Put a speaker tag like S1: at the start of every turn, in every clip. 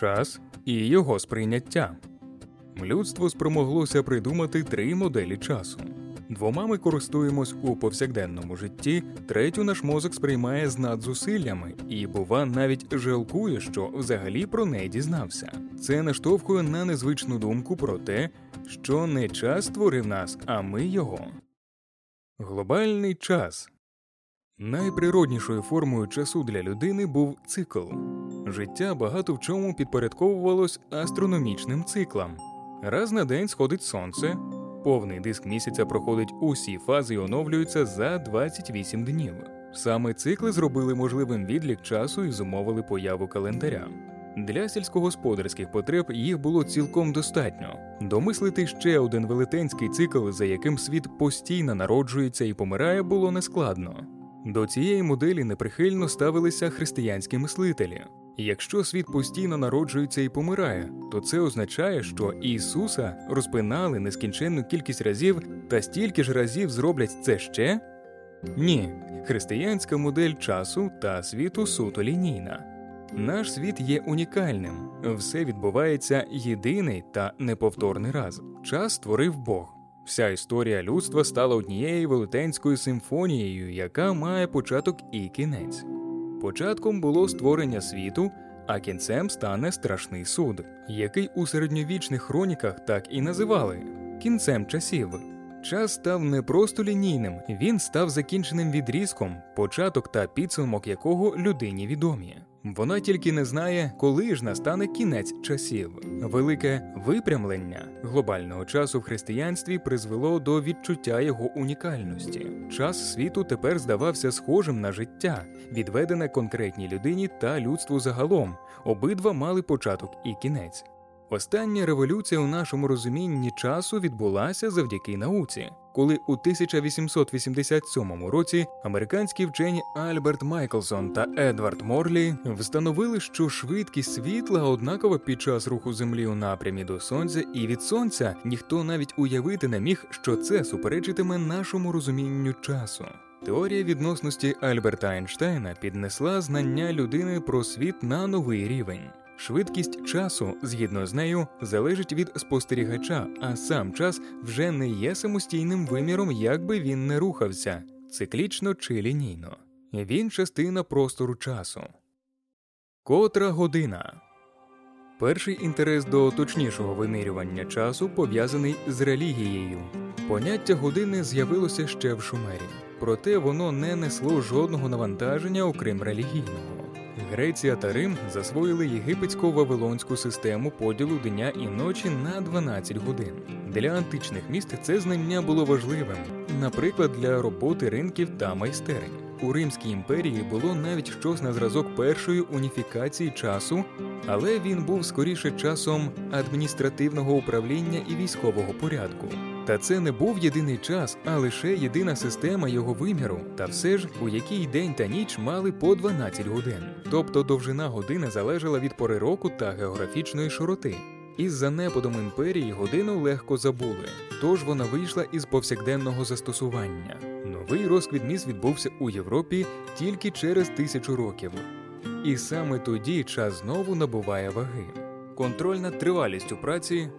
S1: час і його сприйняття. Людство спромоглося придумати три моделі часу. Двома ми користуємось у повсякденному житті, третю наш мозок сприймає з надзусиллями і, бува, навіть жалкує, що взагалі про неї дізнався. Це наштовхує на незвичну думку про те, що не час створив нас, а ми його. Глобальний час найприроднішою формою часу для людини був цикл. Життя багато в чому підпорядковувалось астрономічним циклам. Раз на день сходить сонце, повний диск місяця проходить усі фази і оновлюється за 28 днів. Саме цикли зробили можливим відлік часу і зумовили появу календаря. Для сільськогосподарських потреб їх було цілком достатньо. Домислити ще один велетенський цикл, за яким світ постійно народжується і помирає, було нескладно. До цієї моделі неприхильно ставилися християнські мислителі. Якщо світ постійно народжується і помирає, то це означає, що Ісуса розпинали нескінченну кількість разів та стільки ж разів зроблять це ще? Ні, християнська модель часу та світу суто лінійна. Наш світ є унікальним, все відбувається єдиний та неповторний раз. Час створив Бог. Вся історія людства стала однією велетенською симфонією, яка має початок і кінець. Початком було створення світу, а кінцем стане страшний суд, який у середньовічних хроніках так і називали кінцем часів. Час став не просто лінійним, він став закінченим відрізком, початок та підсумок якого людині відомі. Вона тільки не знає, коли ж настане кінець часів. Велике випрямлення глобального часу в християнстві призвело до відчуття його унікальності. Час світу тепер здавався схожим на життя, відведене конкретній людині та людству загалом. Обидва мали початок і кінець. Остання революція у нашому розумінні часу відбулася завдяки науці, коли у 1887 році американські вчені Альберт Майклсон та Едвард Морлі встановили, що швидкість світла однакова під час руху Землі у напрямі до сонця і від сонця ніхто навіть уявити не міг, що це суперечитиме нашому розумінню часу. Теорія відносності Альберта Ейнштейна піднесла знання людини про світ на новий рівень. Швидкість часу, згідно з нею, залежить від спостерігача, а сам час вже не є самостійним виміром, як би він не рухався, циклічно чи лінійно. Він частина простору часу. Котра година. Перший інтерес до точнішого вимірювання часу пов'язаний з релігією. Поняття години з'явилося ще в Шумері, проте воно не несло жодного навантаження, окрім релігійного. Греція та Рим засвоїли єгипетсько-вавилонську систему поділу дня і ночі на 12 годин. Для античних міст це знання було важливим, наприклад, для роботи ринків та майстерень. У Римській імперії було навіть щось на зразок першої уніфікації часу, але він був скоріше часом адміністративного управління і військового порядку. Та це не був єдиний час, а лише єдина система його виміру, та все ж у який день та ніч мали по 12 годин. Тобто довжина години залежала від пори року та географічної широти. Із занепадом імперії годину легко забули, тож вона вийшла із повсякденного застосування. Новий розквіт міст відбувся у Європі тільки через тисячу років. І саме тоді час знову набуває ваги. Контроль над тривалістю праці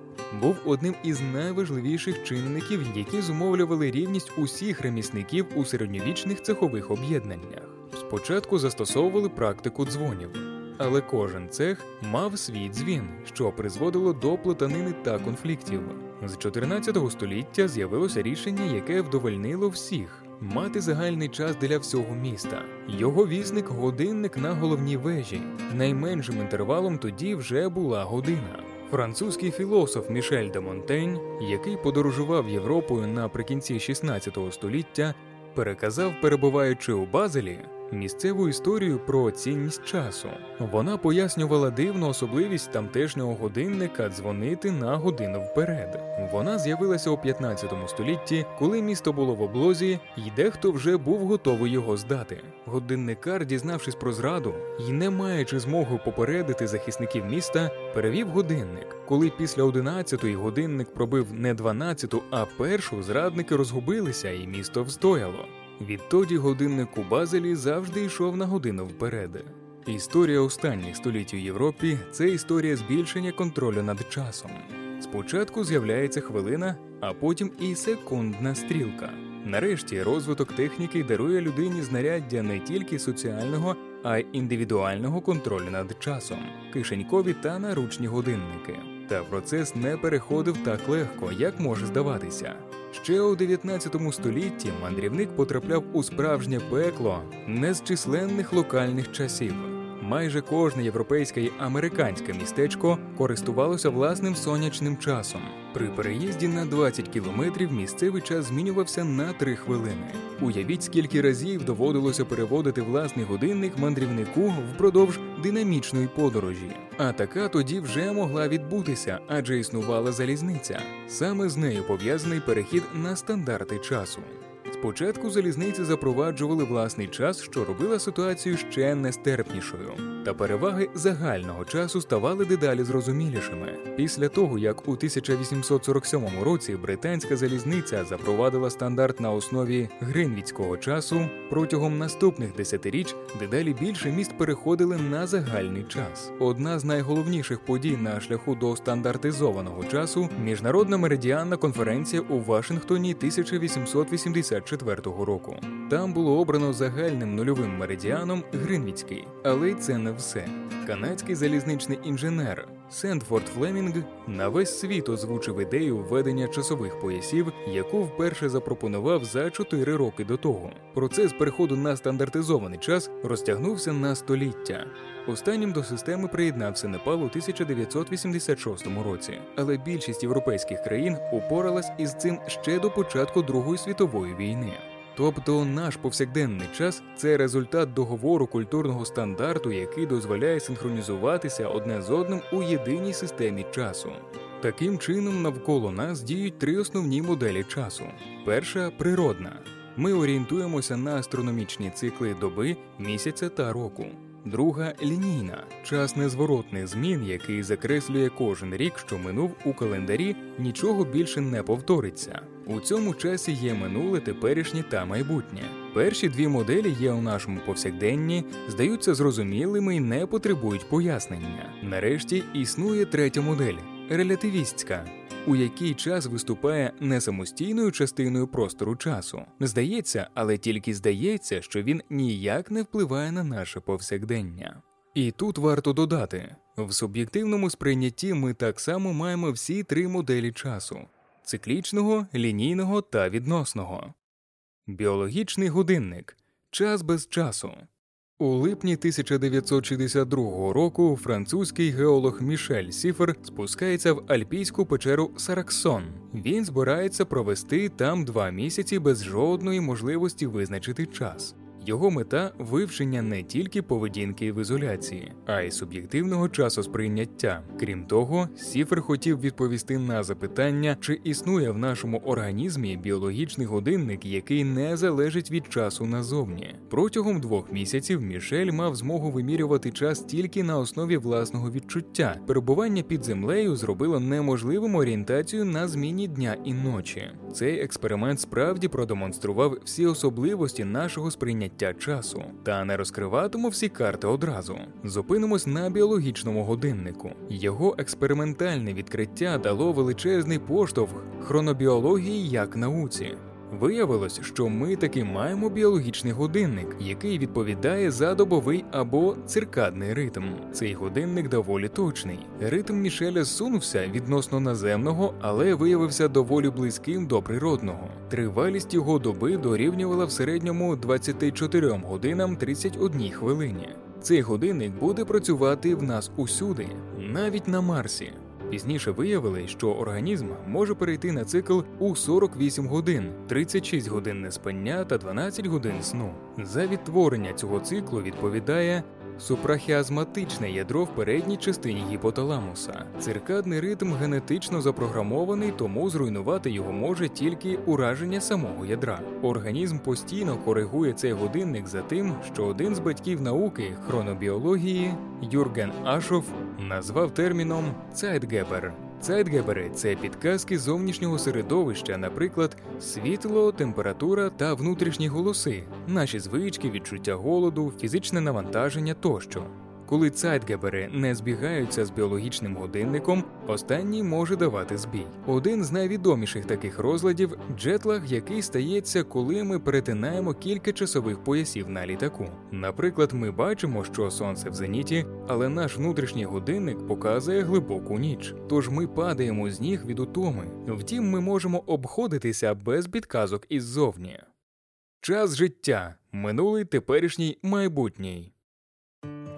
S1: був одним із найважливіших чинників, які зумовлювали рівність усіх ремісників у середньовічних цехових об'єднаннях. Спочатку застосовували практику дзвонів, але кожен цех мав свій дзвін, що призводило до плутанини та конфліктів. З 14 століття з'явилося рішення, яке вдовольнило всіх. Мати загальний час для всього міста. Його вісник годинник на головній вежі. Найменшим інтервалом тоді вже була година. Французький філософ Мішель де Монтень, який подорожував Європою наприкінці 16 століття, переказав, перебуваючи у Базелі, місцеву історію про цінність часу. Вона пояснювала дивну особливість тамтешнього годинника дзвонити на годину вперед. Вона з'явилася у 15 столітті, коли місто було в облозі, і дехто вже був готовий його здати. Годинникар, дізнавшись про зраду і не маючи змоги попередити захисників міста, перевів годинник. Коли після 11-ї годинник пробив не 12-ту, а першу, зрадники розгубилися, і місто встояло. Відтоді годинник у Базелі завжди йшов на годину вперед. Історія останніх століть у Європі це історія збільшення контролю над часом. Спочатку з'являється хвилина, а потім і секундна стрілка. Нарешті розвиток техніки дарує людині знаряддя не тільки соціального, а й індивідуального контролю над часом, кишенькові та наручні годинники. Та процес не переходив так легко, як може здаватися. Ще у 19 столітті мандрівник потрапляв у справжнє пекло не з численних локальних часів. Майже кожне європейське і американське містечко користувалося власним сонячним часом. При переїзді на 20 кілометрів місцевий час змінювався на 3 хвилини. Уявіть, скільки разів доводилося переводити власний годинник мандрівнику впродовж динамічної подорожі. А така тоді вже могла відбутися, адже існувала залізниця. Саме з нею пов'язаний перехід на стандарти часу. Спочатку залізниці запроваджували власний час, що робила ситуацію ще нестерпнішою, та переваги загального часу ставали дедалі зрозумілішими. Після того, як у 1847 році британська залізниця запровадила стандарт на основі гринвіцького часу, протягом наступних десятиріч дедалі більше міст переходили на загальний час. Одна з найголовніших подій на шляху до стандартизованого часу міжнародна меридіанна конференція у Вашингтоні 1884 року. Там було обрано загальним нульовим меридіаном Гринвіцький, але й це не все. Канадський залізничний інженер Сендфорд Флемінг на весь світ озвучив ідею введення часових поясів, яку вперше запропонував за 4 роки до того. Процес переходу на стандартизований час розтягнувся на століття. Останнім до системи приєднався Непал у 1986 році, але більшість європейських країн упоралась із цим ще до початку Другої світової війни. Тобто наш повсякденний час це результат договору культурного стандарту, який дозволяє синхронізуватися одне з одним у єдиній системі часу. Таким чином, навколо нас діють три основні моделі часу: перша природна. Ми орієнтуємося на астрономічні цикли доби, місяця та року. Друга лінійна час незворотних змін, який закреслює кожен рік, що минув у календарі, нічого більше не повториться. У цьому часі є минуле, теперішнє та майбутнє. Перші дві моделі є у нашому повсякденні, здаються зрозумілими і не потребують пояснення. Нарешті існує третя модель релятивістська. У який час виступає не самостійною частиною простору часу. Здається, але тільки здається, що він ніяк не впливає на наше повсякдення. І тут варто додати: в суб'єктивному сприйнятті ми так само маємо всі три моделі часу: циклічного, лінійного та відносного. Біологічний годинник час без часу. У липні 1962 року французький геолог Мішель Сіфер спускається в альпійську печеру Сараксон. Він збирається провести там два місяці без жодної можливості визначити час. Його мета вивчення не тільки поведінки в ізоляції, а й суб'єктивного часу сприйняття. Крім того, Сіфер хотів відповісти на запитання, чи існує в нашому організмі біологічний годинник, який не залежить від часу назовні. Протягом двох місяців Мішель мав змогу вимірювати час тільки на основі власного відчуття. Перебування під землею зробило неможливим орієнтацію на зміні дня і ночі. Цей експеримент справді продемонстрував всі особливості нашого сприйняття часу, та не розкриватиму всі карти одразу. Зупинимось на біологічному годиннику. Його експериментальне відкриття дало величезний поштовх хронобіології як науці. Виявилось, що ми таки маємо біологічний годинник, який відповідає за добовий або циркадний ритм. Цей годинник доволі точний. Ритм Мішеля зсунувся відносно наземного, але виявився доволі близьким до природного. Тривалість його доби дорівнювала в середньому 24 годинам 31 хвилині. Цей годинник буде працювати в нас усюди, навіть на Марсі. Пізніше виявили, що організм може перейти на цикл у 48 годин, 36 годин неспання та 12 годин сну. За відтворення цього циклу відповідає супрахіазматичне ядро в передній частині гіпоталамуса. Циркадний ритм генетично запрограмований, тому зруйнувати його може тільки ураження самого ядра. Організм постійно коригує цей годинник за тим, що один з батьків науки хронобіології Юрген Ашов назвав терміном «Цайтгебер» Цайтгебери це підказки зовнішнього середовища, наприклад, світло, температура та внутрішні голоси, наші звички, відчуття голоду, фізичне навантаження тощо. Коли цайтгебери не збігаються з біологічним годинником, останній може давати збій. Один з найвідоміших таких розладів джетлаг, який стається, коли ми перетинаємо кілька часових поясів на літаку. Наприклад, ми бачимо, що сонце в зеніті, але наш внутрішній годинник показує глибоку ніч, тож ми падаємо з ніг від утоми. Втім, ми можемо обходитися без підказок іззовні. Час життя минулий, теперішній, майбутній.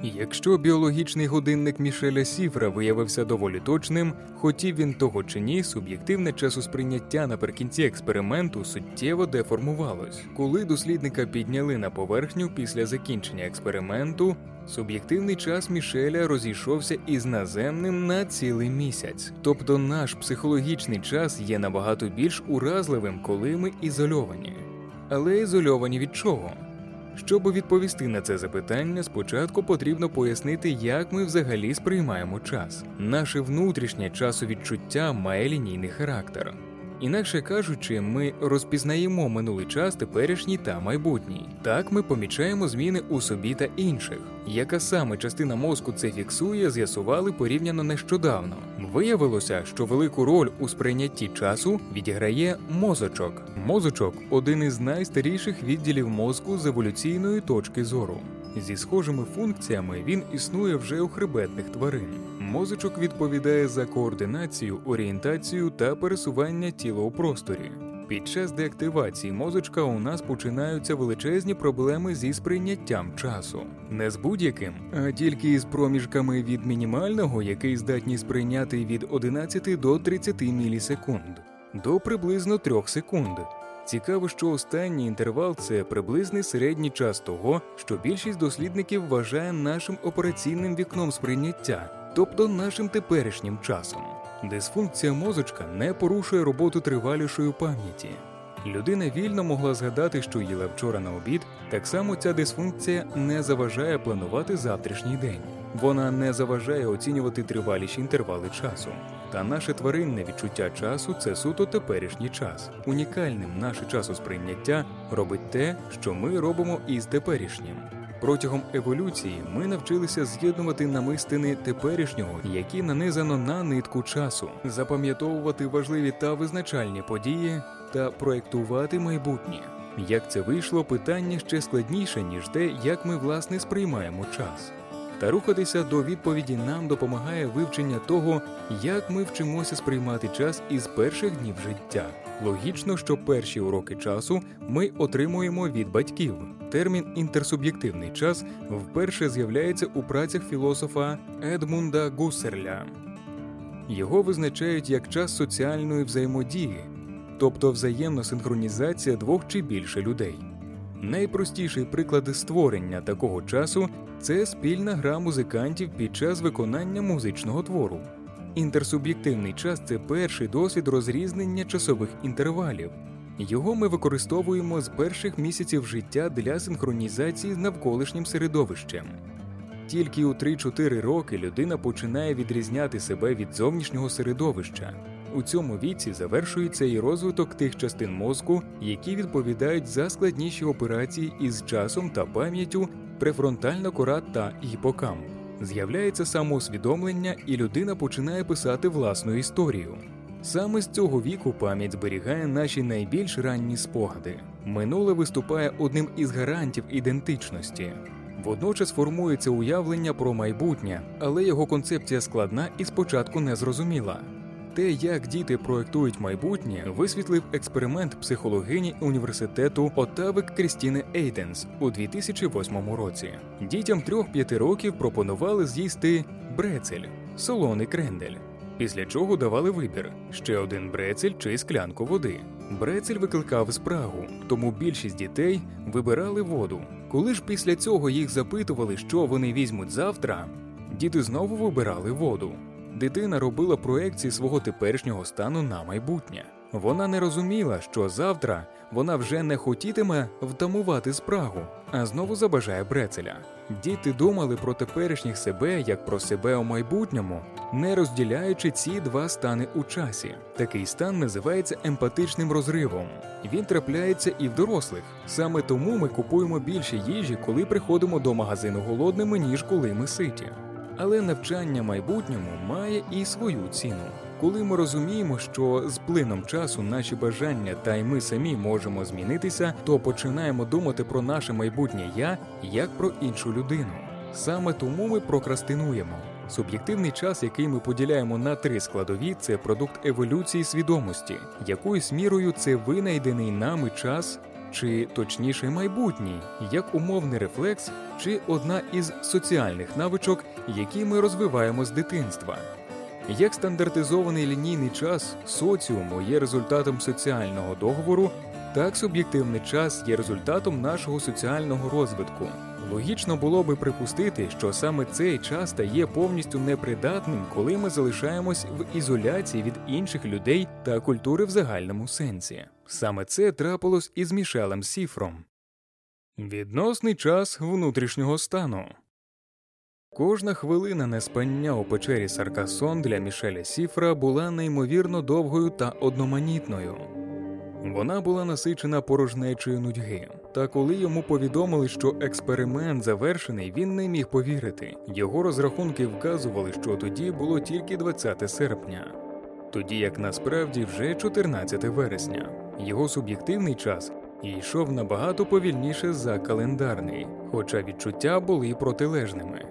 S1: Якщо біологічний годинник Мішеля Сіфра виявився доволі точним, хотів він того чи ні, суб'єктивне часосприйняття наприкінці експерименту суттєво деформувалось. Коли дослідника підняли на поверхню після закінчення експерименту, суб'єктивний час Мішеля розійшовся із наземним на цілий місяць. Тобто наш психологічний час є набагато більш уразливим, коли ми ізольовані. Але ізольовані від чого? Щоб відповісти на це запитання, спочатку потрібно пояснити, як ми взагалі сприймаємо час. Наше внутрішнє часовідчуття має лінійний характер. Інакше кажучи, ми розпізнаємо минулий час, теперішній та майбутній. Так ми помічаємо зміни у собі та інших. Яка саме частина мозку це фіксує, з'ясували порівняно нещодавно. Виявилося, що велику роль у сприйнятті часу відіграє мозочок. Мозочок один із найстаріших відділів мозку з еволюційної точки зору. Зі схожими функціями він існує вже у хребетних тварин. Мозочок відповідає за координацію, орієнтацію та пересування тіла у просторі. Під час деактивації мозочка у нас починаються величезні проблеми зі сприйняттям часу, не з будь-яким, а тільки із проміжками від мінімального, який здатні сприйняти від 11 до 30 мілісекунд, до приблизно 3 секунд. Цікаво, що останній інтервал це приблизний середній час того, що більшість дослідників вважає нашим операційним вікном сприйняття, тобто нашим теперішнім часом. Дисфункція мозочка не порушує роботу тривалішої пам'яті. Людина вільно могла згадати, що їла вчора на обід, так само ця дисфункція не заважає планувати завтрашній день. Вона не заважає оцінювати триваліші інтервали часу. Та наше тваринне відчуття часу це суто теперішній час. Унікальним наше часосприйняття робить те, що ми робимо із теперішнім. Протягом еволюції ми навчилися з'єднувати намистини теперішнього, які нанизано на нитку часу, запам'ятовувати важливі та визначальні події та проєктувати майбутнє. Як це вийшло, питання ще складніше, ніж те, як ми власне сприймаємо час. Та рухатися до відповіді нам допомагає вивчення того, як ми вчимося сприймати час із перших днів життя. Логічно, що перші уроки часу ми отримуємо від батьків. Термін інтерсуб'єктивний час вперше з'являється у працях філософа Едмунда Гуссерля. Його визначають як час соціальної взаємодії, тобто взаємна синхронізація двох чи більше людей. Найпростіший приклад створення такого часу це спільна гра музикантів під час виконання музичного твору. Інтерсуб'єктивний час це перший досвід розрізнення часових інтервалів. Його ми використовуємо з перших місяців життя для синхронізації з навколишнім середовищем. Тільки у 3-4 роки людина починає відрізняти себе від зовнішнього середовища. У цьому віці завершується і розвиток тих частин мозку, які відповідають за складніші операції із часом та пам'яттю префронтальна кора та гіпокамп. З'являється самоусвідомлення, і людина починає писати власну історію. Саме з цього віку пам'ять зберігає наші найбільш ранні спогади. Минуле виступає одним із гарантів ідентичності. Водночас формується уявлення про майбутнє, але його концепція складна і спочатку незрозуміла. Те, як діти проектують майбутнє, висвітлив експеримент психологині університету Оттави Крістіни Ейденс у 2008 році. Дітям 3-5 років пропонували з'їсти брецель, солоний крендель. Після чого давали вибір: ще один брецель чи склянку води. Брецель викликав спрагу, тому більшість дітей вибирали воду. Коли ж після цього їх запитували, що вони візьмуть завтра, діти знову вибирали воду. Дитина робила проекції свого теперішнього стану на майбутнє. Вона не розуміла, що завтра вона вже не хотітиме втамувати спрагу, а знову забажає брецеля. Діти думали про теперішніх себе як про себе у майбутньому, не розділяючи ці два стани у часі. Такий стан називається емпатичним розривом. Він трапляється і в дорослих. Саме тому ми купуємо більше їжі, коли приходимо до магазину голодними, ніж коли ми ситі. Але навчання майбутньому має і свою ціну. Коли ми розуміємо, що з плином часу наші бажання та й ми самі можемо змінитися, то починаємо думати про наше майбутнє я як про іншу людину. Саме тому ми прокрастинуємо. Суб'єктивний час, який ми поділяємо на три складові, це продукт еволюції свідомості, якоюсь мірою це винайдений нами час, чи точніше майбутній, як умовний рефлекс, чи одна із соціальних навичок, які ми розвиваємо з дитинства. Як стандартизований лінійний час соціуму є результатом соціального договору, так суб'єктивний час є результатом нашого соціального розвитку. Логічно було би припустити, що саме цей час стає повністю непридатним, коли ми залишаємось в ізоляції від інших людей та культури в загальному сенсі. Саме це трапилось із Мішелем Сіфром. Відносний час внутрішнього стану. Кожна хвилина неспання у печері Саркасон для Мішеля Сіфра була неймовірно довгою та одноманітною. Вона була насичена порожнечою нудьги. Та коли йому повідомили, що експеримент завершений, він не міг повірити. Його розрахунки вказували, що тоді було тільки 20 серпня, тоді як насправді вже 14 вересня. Його суб'єктивний час йшов набагато повільніше за календарний, хоча відчуття були протилежними.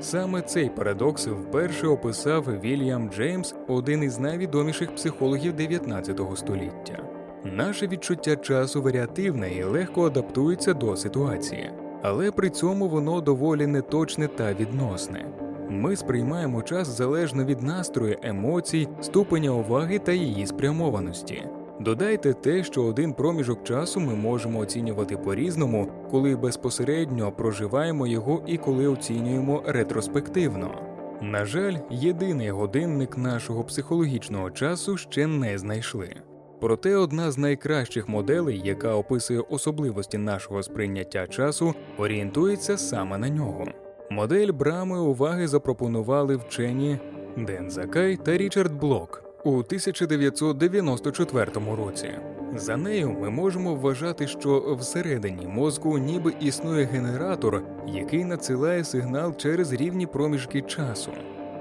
S1: Саме цей парадокс вперше описав Вільям Джеймс, один із найвідоміших психологів 19 століття. Наше відчуття часу варіативне і легко адаптується до ситуації, але при цьому воно доволі неточне та відносне. Ми сприймаємо час залежно від настрою, емоцій, ступеня уваги та її спрямованості. Додайте те, що один проміжок часу ми можемо оцінювати по-різному, коли безпосередньо проживаємо його і коли оцінюємо ретроспективно. На жаль, єдиний годинник нашого психологічного часу ще не знайшли. Проте одна з найкращих моделей, яка описує особливості нашого сприйняття часу, орієнтується саме на нього. Модель брами уваги запропонували вчені Ден Закай та Річард Блок у 1994 році. За нею ми можемо вважати, що всередині мозку ніби існує генератор, який надсилає сигнал через рівні проміжки часу.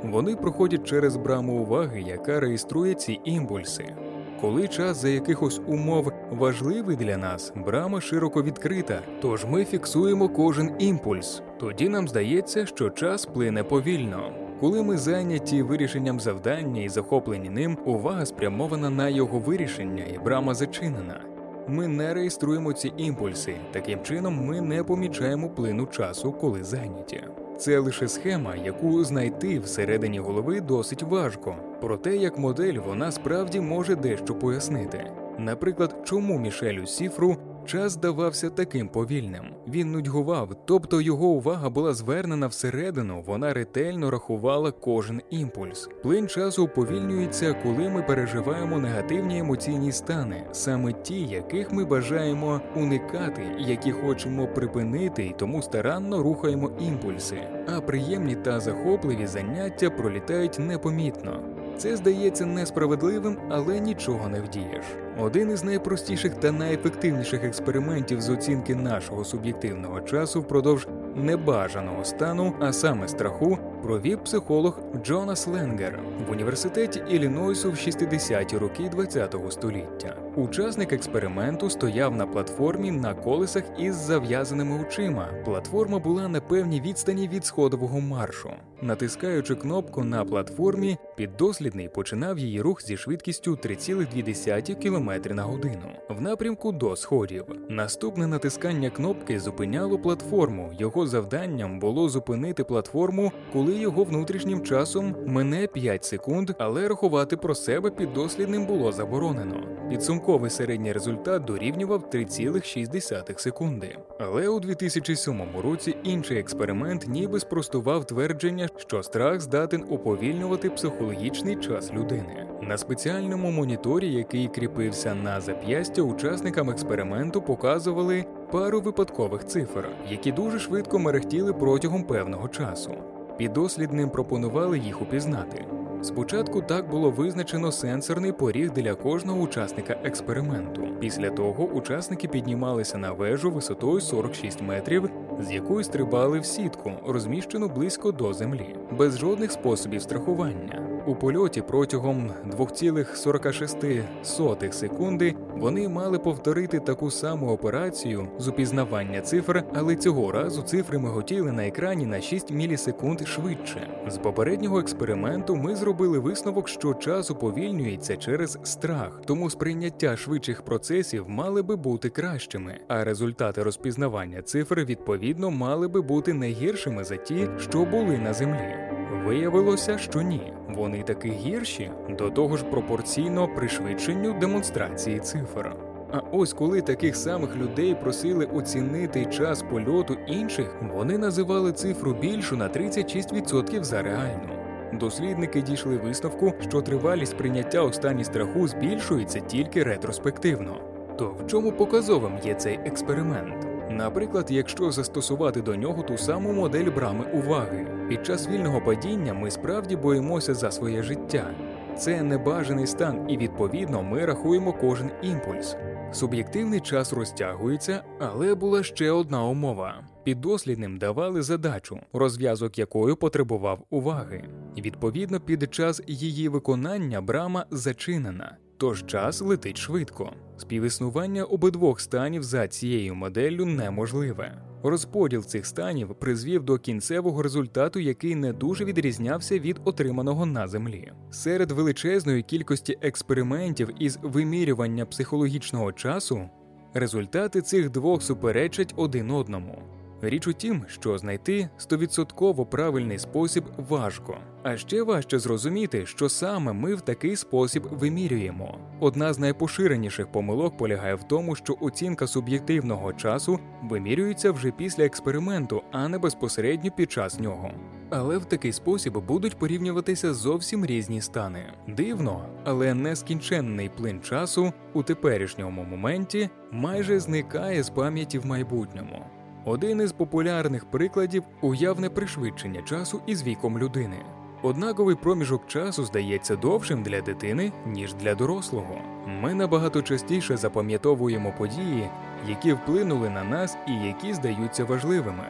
S1: Вони проходять через браму уваги, яка реєструє ці імпульси. Коли час за якихось умов важливий для нас, брама широко відкрита, тож ми фіксуємо кожен імпульс. Тоді нам здається, що час плине повільно. Коли ми зайняті вирішенням завдання і захоплені ним, увага спрямована на його вирішення, і брама зачинена. Ми не реєструємо ці імпульси. Таким чином, ми не помічаємо плину часу, коли зайняті. Це лише схема, яку знайти всередині голови досить важко. Проте, як модель, вона справді може дещо пояснити. Наприклад, чому Мішелю Сіфру час здавався таким повільним. Він нудьгував, тобто його увага була звернена всередину, вона ретельно рахувала кожен імпульс. Плин часу уповільнюється, коли ми переживаємо негативні емоційні стани, саме ті, яких ми бажаємо уникати, які хочемо припинити, і тому старанно рухаємо імпульси. А приємні та захопливі заняття пролітають непомітно. Це здається несправедливим, але нічого не вдієш. Один із найпростіших та найефективніших експериментів з оцінки нашого суб'єктивного часу впродовж небажаного стану, а саме страху, провів психолог Джонас Ленгер в університеті Іллінойсу в 60-ті роки ХХ століття. Учасник експерименту стояв на платформі на колесах із зав'язаними очима. Платформа була на певній відстані від сходового маршу. Натискаючи кнопку на платформі, піддослідний починав її рух зі швидкістю 3,2 км на годину в напрямку до сходів. Наступне натискання кнопки зупиняло платформу. Його завданням було зупинити платформу, коли його внутрішнім часом мине 5 секунд, але рахувати про себе піддослідним було заборонено. Підсумку науковий середній результат дорівнював 3,6 секунди. Але у 2007 році інший експеримент ніби спростував твердження, що страх здатен уповільнювати психологічний час людини. На спеціальному моніторі, який кріпився на зап'ястя, учасникам експерименту показували пару випадкових цифр, які дуже швидко мерехтіли протягом певного часу. Підослідним пропонували їх упізнати. Спочатку так було визначено сенсорний поріг для кожного учасника експерименту. Після того учасники піднімалися на вежу висотою 46 метрів, з якої стрибали в сітку, розміщену близько до землі, без жодних способів страхування. У польоті протягом 2,46 секунди вони мали повторити таку саму операцію з упізнавання цифр, але цього разу цифри миготіли на екрані на 6 мілісекунд швидше. З попереднього експерименту ми зробили висновок, що час уповільнюється через страх, тому сприйняття швидших процесів мали би бути кращими, а результати розпізнавання цифр відповідно мали би бути не гіршими за ті, що були на землі. Виявилося, що ні, вони таки гірші, до того ж пропорційно пришвидшенню демонстрації цифр. А ось коли таких самих людей просили оцінити час польоту інших, вони називали цифру більшу на 36% за реальну. Дослідники дійшли висновку, що тривалість прийняття у стані страху збільшується тільки ретроспективно. То в чому показовим є цей експеримент? Наприклад, якщо застосувати до нього ту саму модель брами уваги, під час вільного падіння ми справді боїмося за своє життя. Це небажаний стан, і відповідно ми рахуємо кожен імпульс. Суб'єктивний час розтягується, але була ще одна умова: піддослідним давали задачу, розв'язок якої потребував уваги. Відповідно, під час її виконання брама зачинена. Тож час летить швидко. Співіснування обидвох станів за цією моделлю неможливе. Розподіл цих станів призвів до кінцевого результату, який не дуже відрізнявся від отриманого на землі. Серед величезної кількості експериментів із вимірювання психологічного часу результати цих двох суперечать один одному. Річ у тім, що знайти стовідсотково правильний спосіб важко, а ще важче зрозуміти, що саме ми в такий спосіб вимірюємо. Одна з найпоширеніших помилок полягає в тому, що оцінка суб'єктивного часу вимірюється вже після експерименту, а не безпосередньо під час нього. Але в такий спосіб будуть порівнюватися зовсім різні стани. Дивно, але нескінченний плин часу у теперішньому моменті майже зникає з пам'яті в майбутньому. Один із популярних прикладів уявне пришвидшення часу із віком людини. Однаковий проміжок часу здається довшим для дитини, ніж для дорослого. Ми набагато частіше запам'ятовуємо події, які вплинули на нас і які здаються важливими.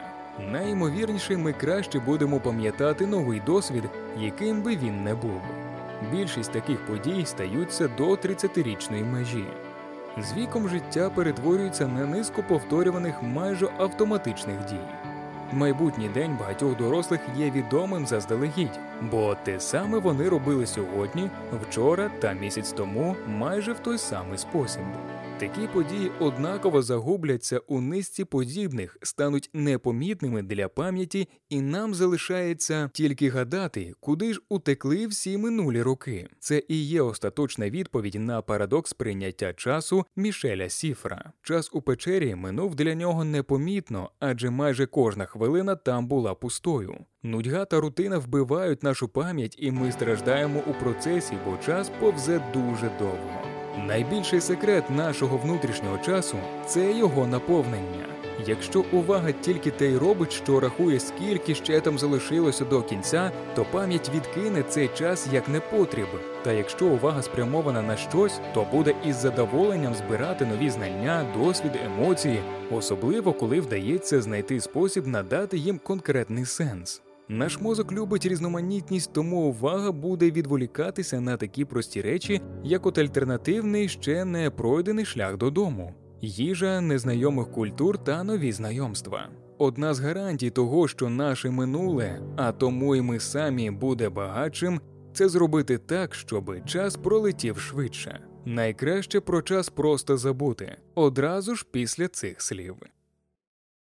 S1: Найімовірніше, ми краще будемо пам'ятати новий досвід, яким би він не був. Більшість таких подій стаються до 30-річної межі. З віком життя перетворюється на низку повторюваних майже автоматичних дій. Майбутній день багатьох дорослих є відомим заздалегідь, бо те саме вони робили сьогодні, вчора та місяць тому майже в той самий спосіб. Такі події однаково загубляться у низці подібних, стануть непомітними для пам'яті, і нам залишається тільки гадати, куди ж утекли всі минулі роки. Це і є остаточна відповідь на парадокс прийняття часу Мішеля Сіфра. Час у печері минув для нього непомітно, адже майже кожна хвилина там була пустою. Нудьга та рутина вбивають нашу пам'ять, і ми страждаємо у процесі, бо час повзе дуже довго. Найбільший секрет нашого внутрішнього часу це його наповнення. Якщо увага тільки те й робить, що рахує, скільки ще там залишилося до кінця, то пам'ять відкине цей час як непотріб. Та якщо увага спрямована на щось, то буде із задоволенням збирати нові знання, досвід, емоції, особливо коли вдається знайти спосіб надати їм конкретний сенс. Наш мозок любить різноманітність, тому увага буде відволікатися на такі прості речі, як от альтернативний ще не пройдений шлях додому, їжа незнайомих культур та нові знайомства. Одна з гарантій того, що наше минуле, а тому й ми самі буде багатшим, це зробити так, щоб час пролетів швидше. Найкраще про час просто забути одразу ж після цих слів.